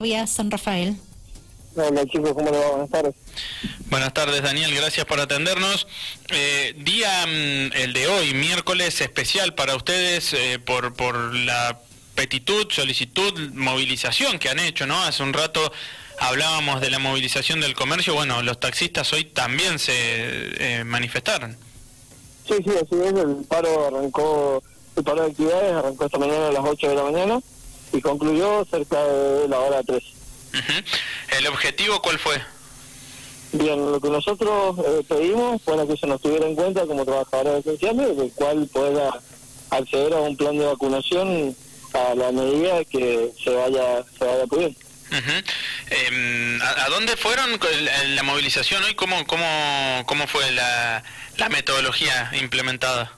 vía San Rafael. Hola chicos, ¿cómo le va? Buenas tardes. Buenas tardes Daniel, gracias por atendernos. Eh, día mm, el de hoy, miércoles especial para ustedes eh, por, por la petitud, solicitud, movilización que han hecho, ¿no? Hace un rato hablábamos de la movilización del comercio, bueno, los taxistas hoy también se eh, manifestaron. Sí, sí, así es, el paro arrancó, el paro de actividades arrancó esta mañana a las 8 de la mañana y concluyó cerca de la hora 3. ¿El objetivo cuál fue? Bien, lo que nosotros eh, pedimos fue que se nos tuviera en cuenta como trabajadores esenciales, del cual pueda acceder a un plan de vacunación a la medida que se vaya, se vaya pudiendo. Em, ¿a, dónde fueron la, la movilización hoy? ¿Cómo, cómo, cómo fue la, la metodología implementada?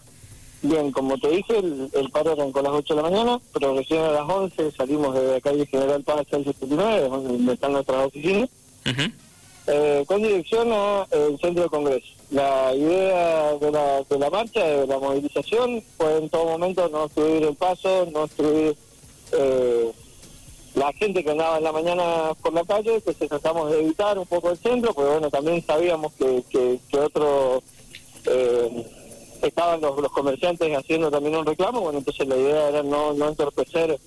Bien, como te dije, el, paro arrancó a las 8 de la mañana, pero recién a las 11 salimos de la calle General Paz al 79, donde están nuestras oficinas, eh, con dirección al centro de congreso. La idea de la, de la marcha, de la movilización, fue en todo momento no obstruir el paso, no obstruir eh, la gente que andaba en la mañana por la calle, que se tratamos de evitar un poco el centro, porque bueno, también sabíamos que, que, que otro... Eh, estaban los, los comerciantes haciendo también un reclamo, bueno, entonces la idea era no, no entorpecer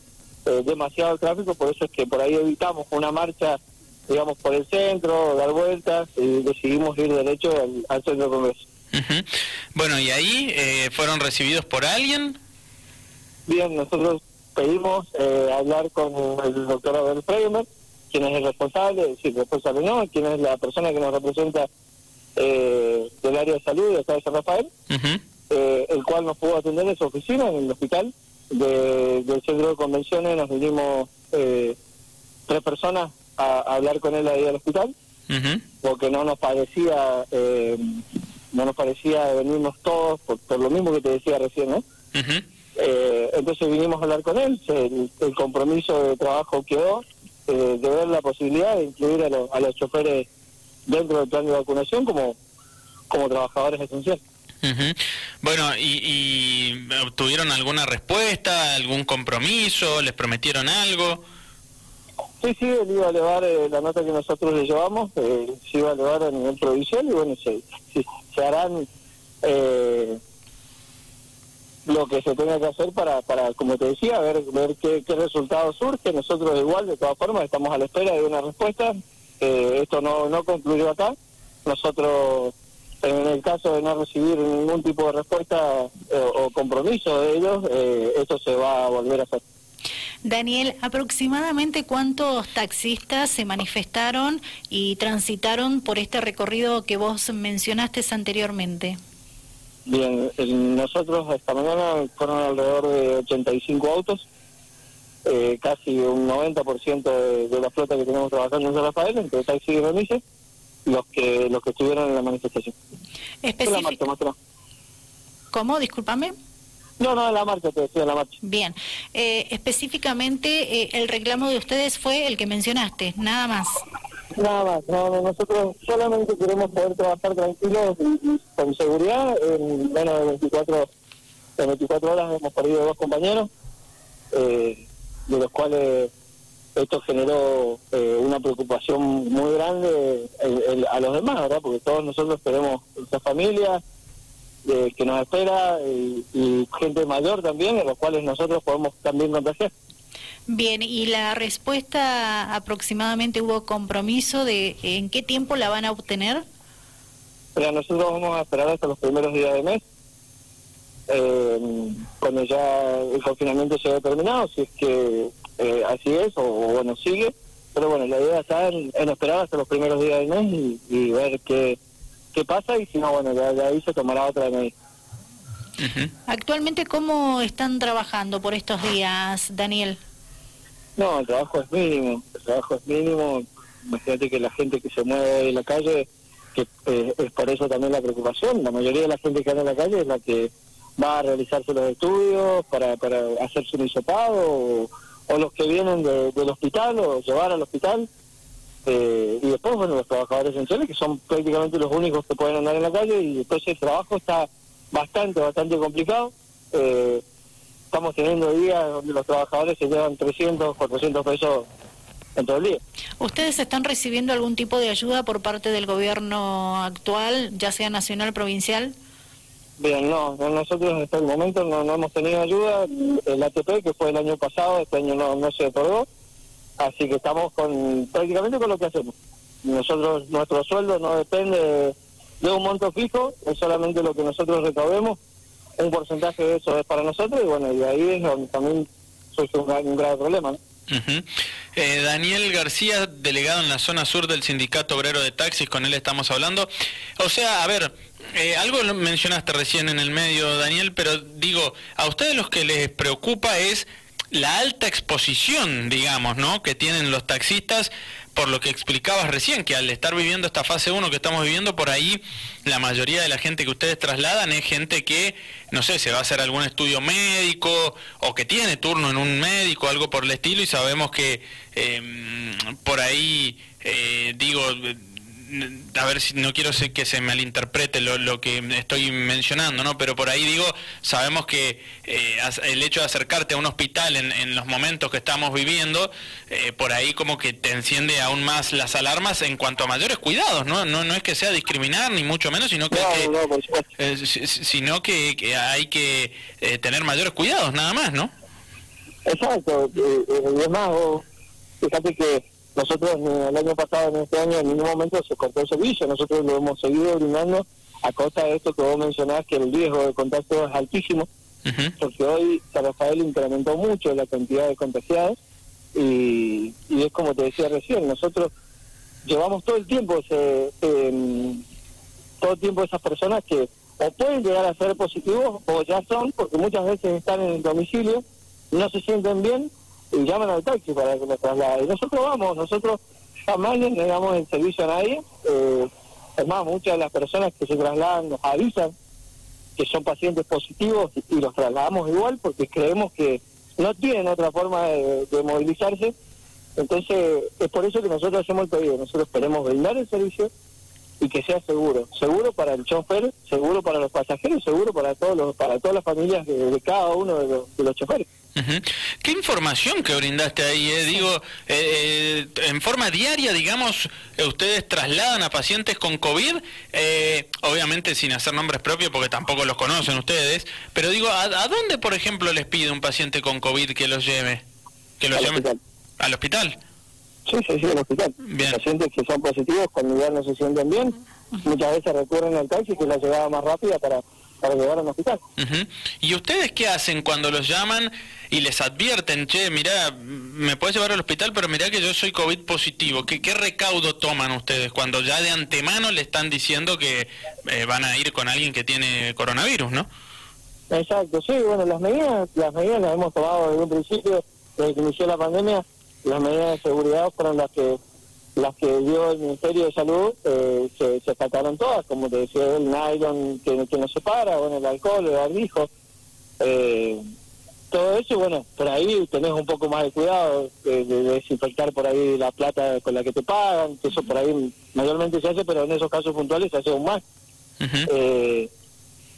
eh, demasiado el tráfico, por eso es que por ahí evitamos una marcha, digamos, por el centro, dar vueltas y decidimos ir derecho al, centro de congreso. Bueno, ¿y ahí eh, fueron recibidos por alguien? Bien, nosotros pedimos eh, hablar con el doctor Abel Freimer, quien es el responsable, es decir, responsable no, quien es la persona que nos representa eh, del área de salud de acá de San Rafael, eh, el cual nos pudo atender en su oficina, en el hospital del centro de convenciones. Nos vinimos eh, tres personas a, hablar con él ahí al hospital, porque no nos parecía eh, no nos parecía venirnos todos por, lo mismo que te decía recién, ¿no? eh, entonces vinimos a hablar con él, el, el compromiso de trabajo quedó eh, de ver la posibilidad de incluir a, a los choferes dentro del plan de vacunación como, como trabajadores esenciales. Bueno, ¿y, ¿y obtuvieron alguna respuesta, algún compromiso? ¿Les prometieron algo? Sí, sí, él iba a elevar eh, la nota que nosotros le llevamos, eh, se iba a elevar a nivel provincial y bueno, se, se, harán eh, lo que se tenga que hacer para, para como te decía, ver, ver qué, qué resultado surge. Nosotros igual, de todas formas, estamos a la espera de una respuesta esto no, no concluyó acá. Nosotros, en el caso de no recibir ningún tipo de respuesta eh, o compromiso de ellos, eh, esto se va a volver a hacer. Daniel, aproximadamente cuántos taxistas se manifestaron y transitaron por este recorrido que vos mencionaste anteriormente. Bien, nosotros esta mañana fueron alrededor de 85 autos eh, casi un 90% de, de la flota que tenemos trabajando en San Rafael, entre taxi y remises, los que los que estuvieron en la manifestación. La marcha, ¿Cómo? Discúlpame. No, no, la marcha, te decía, la marcha. Bien. Eh, específicamente, eh, el reclamo de ustedes fue el que mencionaste, nada más. Nada más, no, nosotros solamente queremos poder trabajar tranquilos y, con seguridad. En menos de 24, en 24 horas hemos perdido dos compañeros. Eh, de los cuales esto generó eh, una preocupación muy grande a los demás, ¿verdad? Porque todos nosotros tenemos nuestra familia eh, que nos espera y, gente mayor también, en los cuales nosotros podemos también contagiar. Bien, y la respuesta aproximadamente hubo compromiso de en qué tiempo la van a obtener? Pero nosotros vamos a esperar hasta los primeros días de mes eh, cuando ya el confinamiento se haya terminado, si es que eh, así es o, bueno, sigue. Pero bueno, la idea está en, esperar hasta los primeros días del mes y, ver qué, qué pasa y si no, bueno, ya, ahí se tomará otra medida. Actualmente, ¿cómo están trabajando por estos días, Daniel? No, el trabajo es mínimo, el trabajo es mínimo. Imagínate que la gente que se mueve en la calle, que eh, es por eso también la preocupación, la mayoría de la gente que anda en la calle es la que va a realizarse los estudios para, para hacerse un hisopado o, los que vienen del hospital o llevar al hospital. Eh, y después, bueno, los trabajadores esenciales, que son prácticamente los únicos que pueden andar en la calle, y después el trabajo está bastante, bastante complicado. Eh, estamos teniendo días donde los trabajadores se llevan 300, 400 pesos en todo el día. ¿Ustedes están recibiendo algún tipo de ayuda por parte del gobierno actual, ya sea nacional provincial? Bien, no, nosotros hasta el momento no, no hemos tenido ayuda. El ATP, que fue el año pasado, este año no, no se otorgó. Así que estamos con prácticamente con lo que hacemos. Nosotros, nuestro sueldo no depende de un monto fijo, es solamente lo que nosotros recaudemos. Un porcentaje de eso es para nosotros y bueno, y ahí es donde también surge un, un grave problema. Eh, Daniel García, delegado en la zona sur del Sindicato Obrero de Taxis, con él estamos hablando. O sea, a ver, eh, algo lo mencionaste recién en el medio, Daniel, pero digo, a ustedes los que les preocupa es la alta exposición, digamos, ¿no? que tienen los taxistas, por lo que explicabas recién, que al estar viviendo esta fase 1 que estamos viviendo, por ahí la mayoría de la gente que ustedes trasladan es gente que, no sé, se va a hacer algún estudio médico o que tiene turno en un médico, algo por el estilo, y sabemos que eh, por ahí, eh, digo, a ver si no quiero que se malinterprete lo, lo que estoy mencionando, ¿no? Pero por ahí digo, sabemos que eh, el hecho de acercarte a un hospital en, los momentos que estamos viviendo, eh, por ahí como que te enciende aún más las alarmas en cuanto a mayores cuidados, ¿no? No, no es que sea discriminar ni mucho menos, sino que, eh, sino que, hay que tener mayores cuidados, nada más, ¿no? Exacto, y más, fíjate que nosotros el año pasado, en este año, en ningún momento se cortó el servicio. Nosotros lo hemos seguido brindando a costa de esto que vos mencionás, que el riesgo de contacto es altísimo, porque hoy San Rafael incrementó mucho la cantidad de contagiados y, es como te decía recién, nosotros llevamos todo el tiempo ese, todo el tiempo esas personas que o pueden llegar a ser positivos o ya son, porque muchas veces están en el domicilio, no se sienten bien y llaman al taxi para que nos traslade. Y nosotros vamos, nosotros jamás le negamos el servicio a nadie. Eh, muchas de las personas que se trasladan nos avisan que son pacientes positivos y, los trasladamos igual porque creemos que no tienen otra forma de, movilizarse. Entonces, es por eso que nosotros hacemos el pedido. Nosotros queremos brindar el servicio y que sea seguro. Seguro para el chofer, seguro para los pasajeros, seguro para todos los, para todas las familias de, cada uno de los, de los choferes. ¿Qué información que brindaste ahí? Eh? Digo, eh, eh, en forma diaria, digamos, ustedes trasladan a pacientes con COVID, obviamente sin hacer nombres propios porque tampoco los conocen ustedes, pero digo, ¿a, dónde, por ejemplo, les pide un paciente con COVID que los lleve? Que los al? Hospital. ¿Al hospital? Sí, sí, sí, al hospital. Bien. Pacientes que son positivos cuando ya no se sienten bien, muchas veces recurren al taxi que es la llegada más rápida para para llegar al hospital. ¿Y ustedes qué hacen cuando los llaman y les advierten, che, mira, me puedes llevar al hospital, pero mira que yo soy COVID positivo? ¿Qué, qué recaudo toman ustedes cuando ya de antemano le están diciendo que eh, van a ir con alguien que tiene coronavirus, no? Exacto, sí, bueno, las medidas, las medidas las hemos tomado desde un principio, desde que inició la pandemia, las medidas de seguridad fueron las que las que dio el Ministerio de Salud eh, se, se todas, como te decía, el nylon que, que no se para, bueno, el alcohol, el barbijo, eh, todo eso, bueno, por ahí tenés un poco más de cuidado de, desinfectar por ahí la plata con la que te pagan, que eso por ahí mayormente se hace, pero en esos casos puntuales se hace aún más. eh,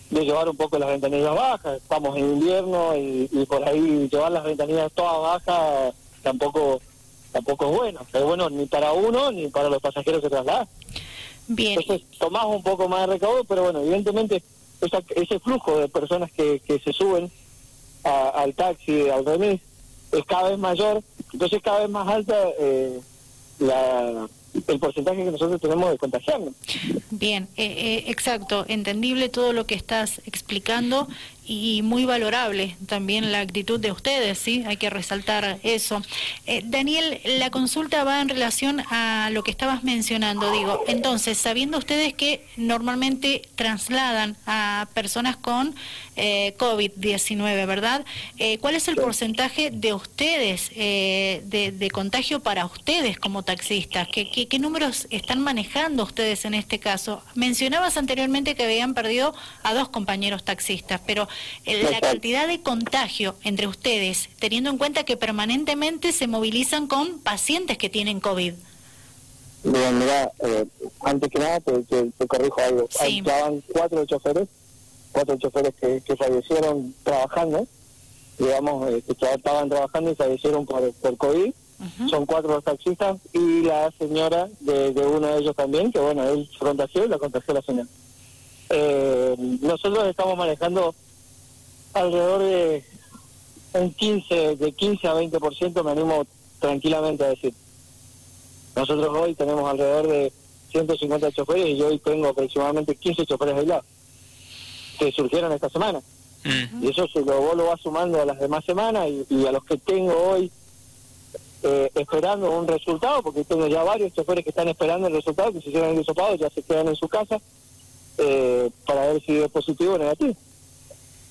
de llevar un poco las ventanillas bajas, estamos en invierno y, y por ahí llevar las ventanillas todas bajas tampoco tampoco es bueno. Es bueno ni para uno ni para los pasajeros que trasladan. Bien. Entonces tomás un poco más de recaudo, pero bueno, evidentemente ese flujo de personas que, que se suben al taxi, al remis, es cada vez mayor, entonces cada vez más alta eh, la, el porcentaje que nosotros tenemos de contagiarnos. Bien, eh, eh, exacto, entendible todo lo que estás explicando y muy valorable también la actitud de ustedes, ¿sí? Hay que resaltar eso. Eh, Daniel, la consulta va en relación a lo que estabas mencionando, digo, entonces, sabiendo ustedes que normalmente trasladan a personas con eh, COVID-19, ¿verdad? Eh, ¿Cuál es el porcentaje de ustedes, de, contagio para ustedes como taxistas? ¿Qué, ¿Qué, qué números están manejando ustedes en este caso? Mencionabas anteriormente que habían perdido a dos compañeros taxistas, pero la cantidad de contagio entre ustedes, teniendo en cuenta que permanentemente se movilizan con pacientes que tienen COVID. Bien, mira, eh, antes que nada te, corrijo algo. Sí. Estaban cuatro choferes, cuatro choferes que, que fallecieron trabajando, digamos, eh, que estaban trabajando y fallecieron por, por COVID. son cuatro los taxistas y la señora de, uno de ellos también, que bueno, él se contagió y la contagió la señora. Eh, nosotros estamos manejando alrededor de un 15, de 15 a 20%, me animo tranquilamente a decir. Nosotros hoy tenemos alrededor de 150 choferes y yo hoy tengo aproximadamente 15 choferes aislados que surgieron esta semana. Y eso se lo, vos lo vas sumando a las demás semanas y, a los que tengo hoy eh, esperando un resultado, porque tengo ya varios choferes que están esperando el resultado, que se hicieron el hisopado, ya se quedan en su casa, eh, para ver si es positivo o negativo.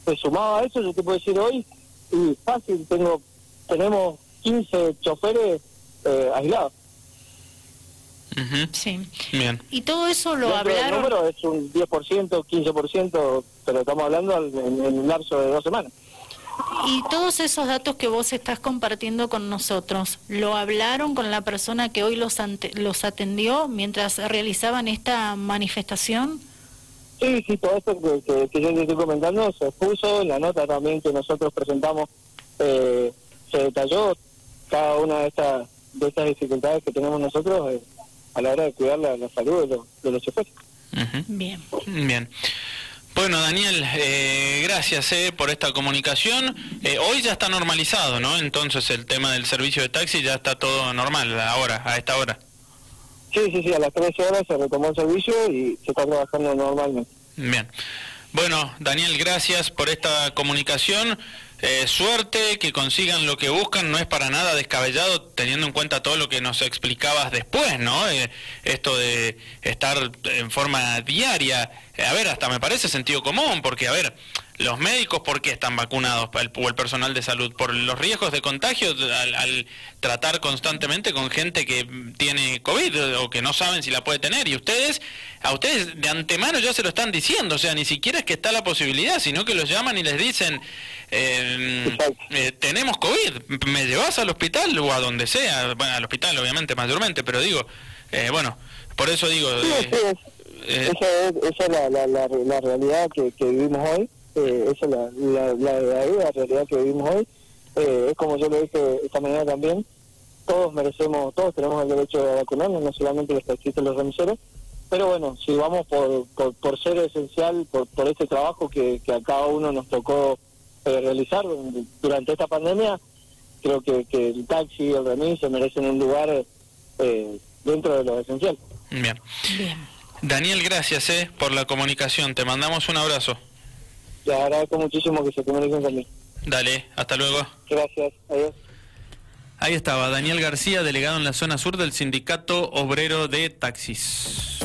Pues sumado a eso, yo te puedo decir hoy, y fácil, tengo tenemos 15 choferes eh, aislados. Sí. Bien. Y todo eso lo hablaron. El número es un 10%, 15%, pero estamos hablando en, el lapso de dos semanas. Y todos esos datos que vos estás compartiendo con nosotros, ¿lo hablaron con la persona que hoy los, los atendió mientras realizaban esta manifestación? Sí, sí, todo esto que, que, yo te estoy comentando se expuso en la nota también que nosotros presentamos, eh, se detalló cada una de estas de estas dificultades que tenemos nosotros eh, a la hora de cuidar la, salud de los, de los choferes. Bien. Bien. Bueno, Daniel, eh, gracias eh, por esta comunicación. Eh, hoy ya está normalizado, ¿no? Entonces el tema del servicio de taxi ya está todo normal ahora, a esta hora. Sí, sí, sí, a las 13 horas se retomó el servicio y se está trabajando normalmente. Bien. Bueno, Daniel, gracias por esta comunicación. Eh, suerte, que consigan lo que buscan, no es para nada descabellado teniendo en cuenta todo lo que nos explicabas después, ¿no? Eh, esto de estar en forma diaria, eh, a ver, hasta me parece sentido común, porque, a ver, los médicos, ¿por qué están vacunados? o el personal de salud, por los riesgos de contagio al, tratar constantemente con gente que tiene COVID o que no saben si la puede tener. Y ustedes, a ustedes de antemano ya se lo están diciendo, o sea, ni siquiera es que está la posibilidad, sino que los llaman y les dicen, eh, eh, tenemos COVID, ¿me llevas al hospital o a donde sea? Bueno, al hospital obviamente mayormente, pero digo, eh, bueno, por eso digo... esa es, la, la, la, realidad que, que vivimos hoy eh, esa es la, la, la, realidad que vivimos hoy. Eh, es como yo lo dije esta mañana también, todos merecemos, todos tenemos el derecho de vacunarnos, no solamente los taxistas y los remiseros, pero bueno, si vamos por, por, ser esencial, por, por este trabajo que, que a cada uno nos tocó eh, realizar durante esta pandemia, creo que, que el taxi y el remis se merecen un lugar eh, dentro de lo esencial. Bien. Daniel, gracias eh, por la comunicación. Te mandamos un abrazo. Les agradezco muchísimo que se comuniquen conmigo. Dale, hasta luego. Gracias, adiós. Ahí estaba Daniel García, delegado en la zona sur del Sindicato Obrero de Taxis.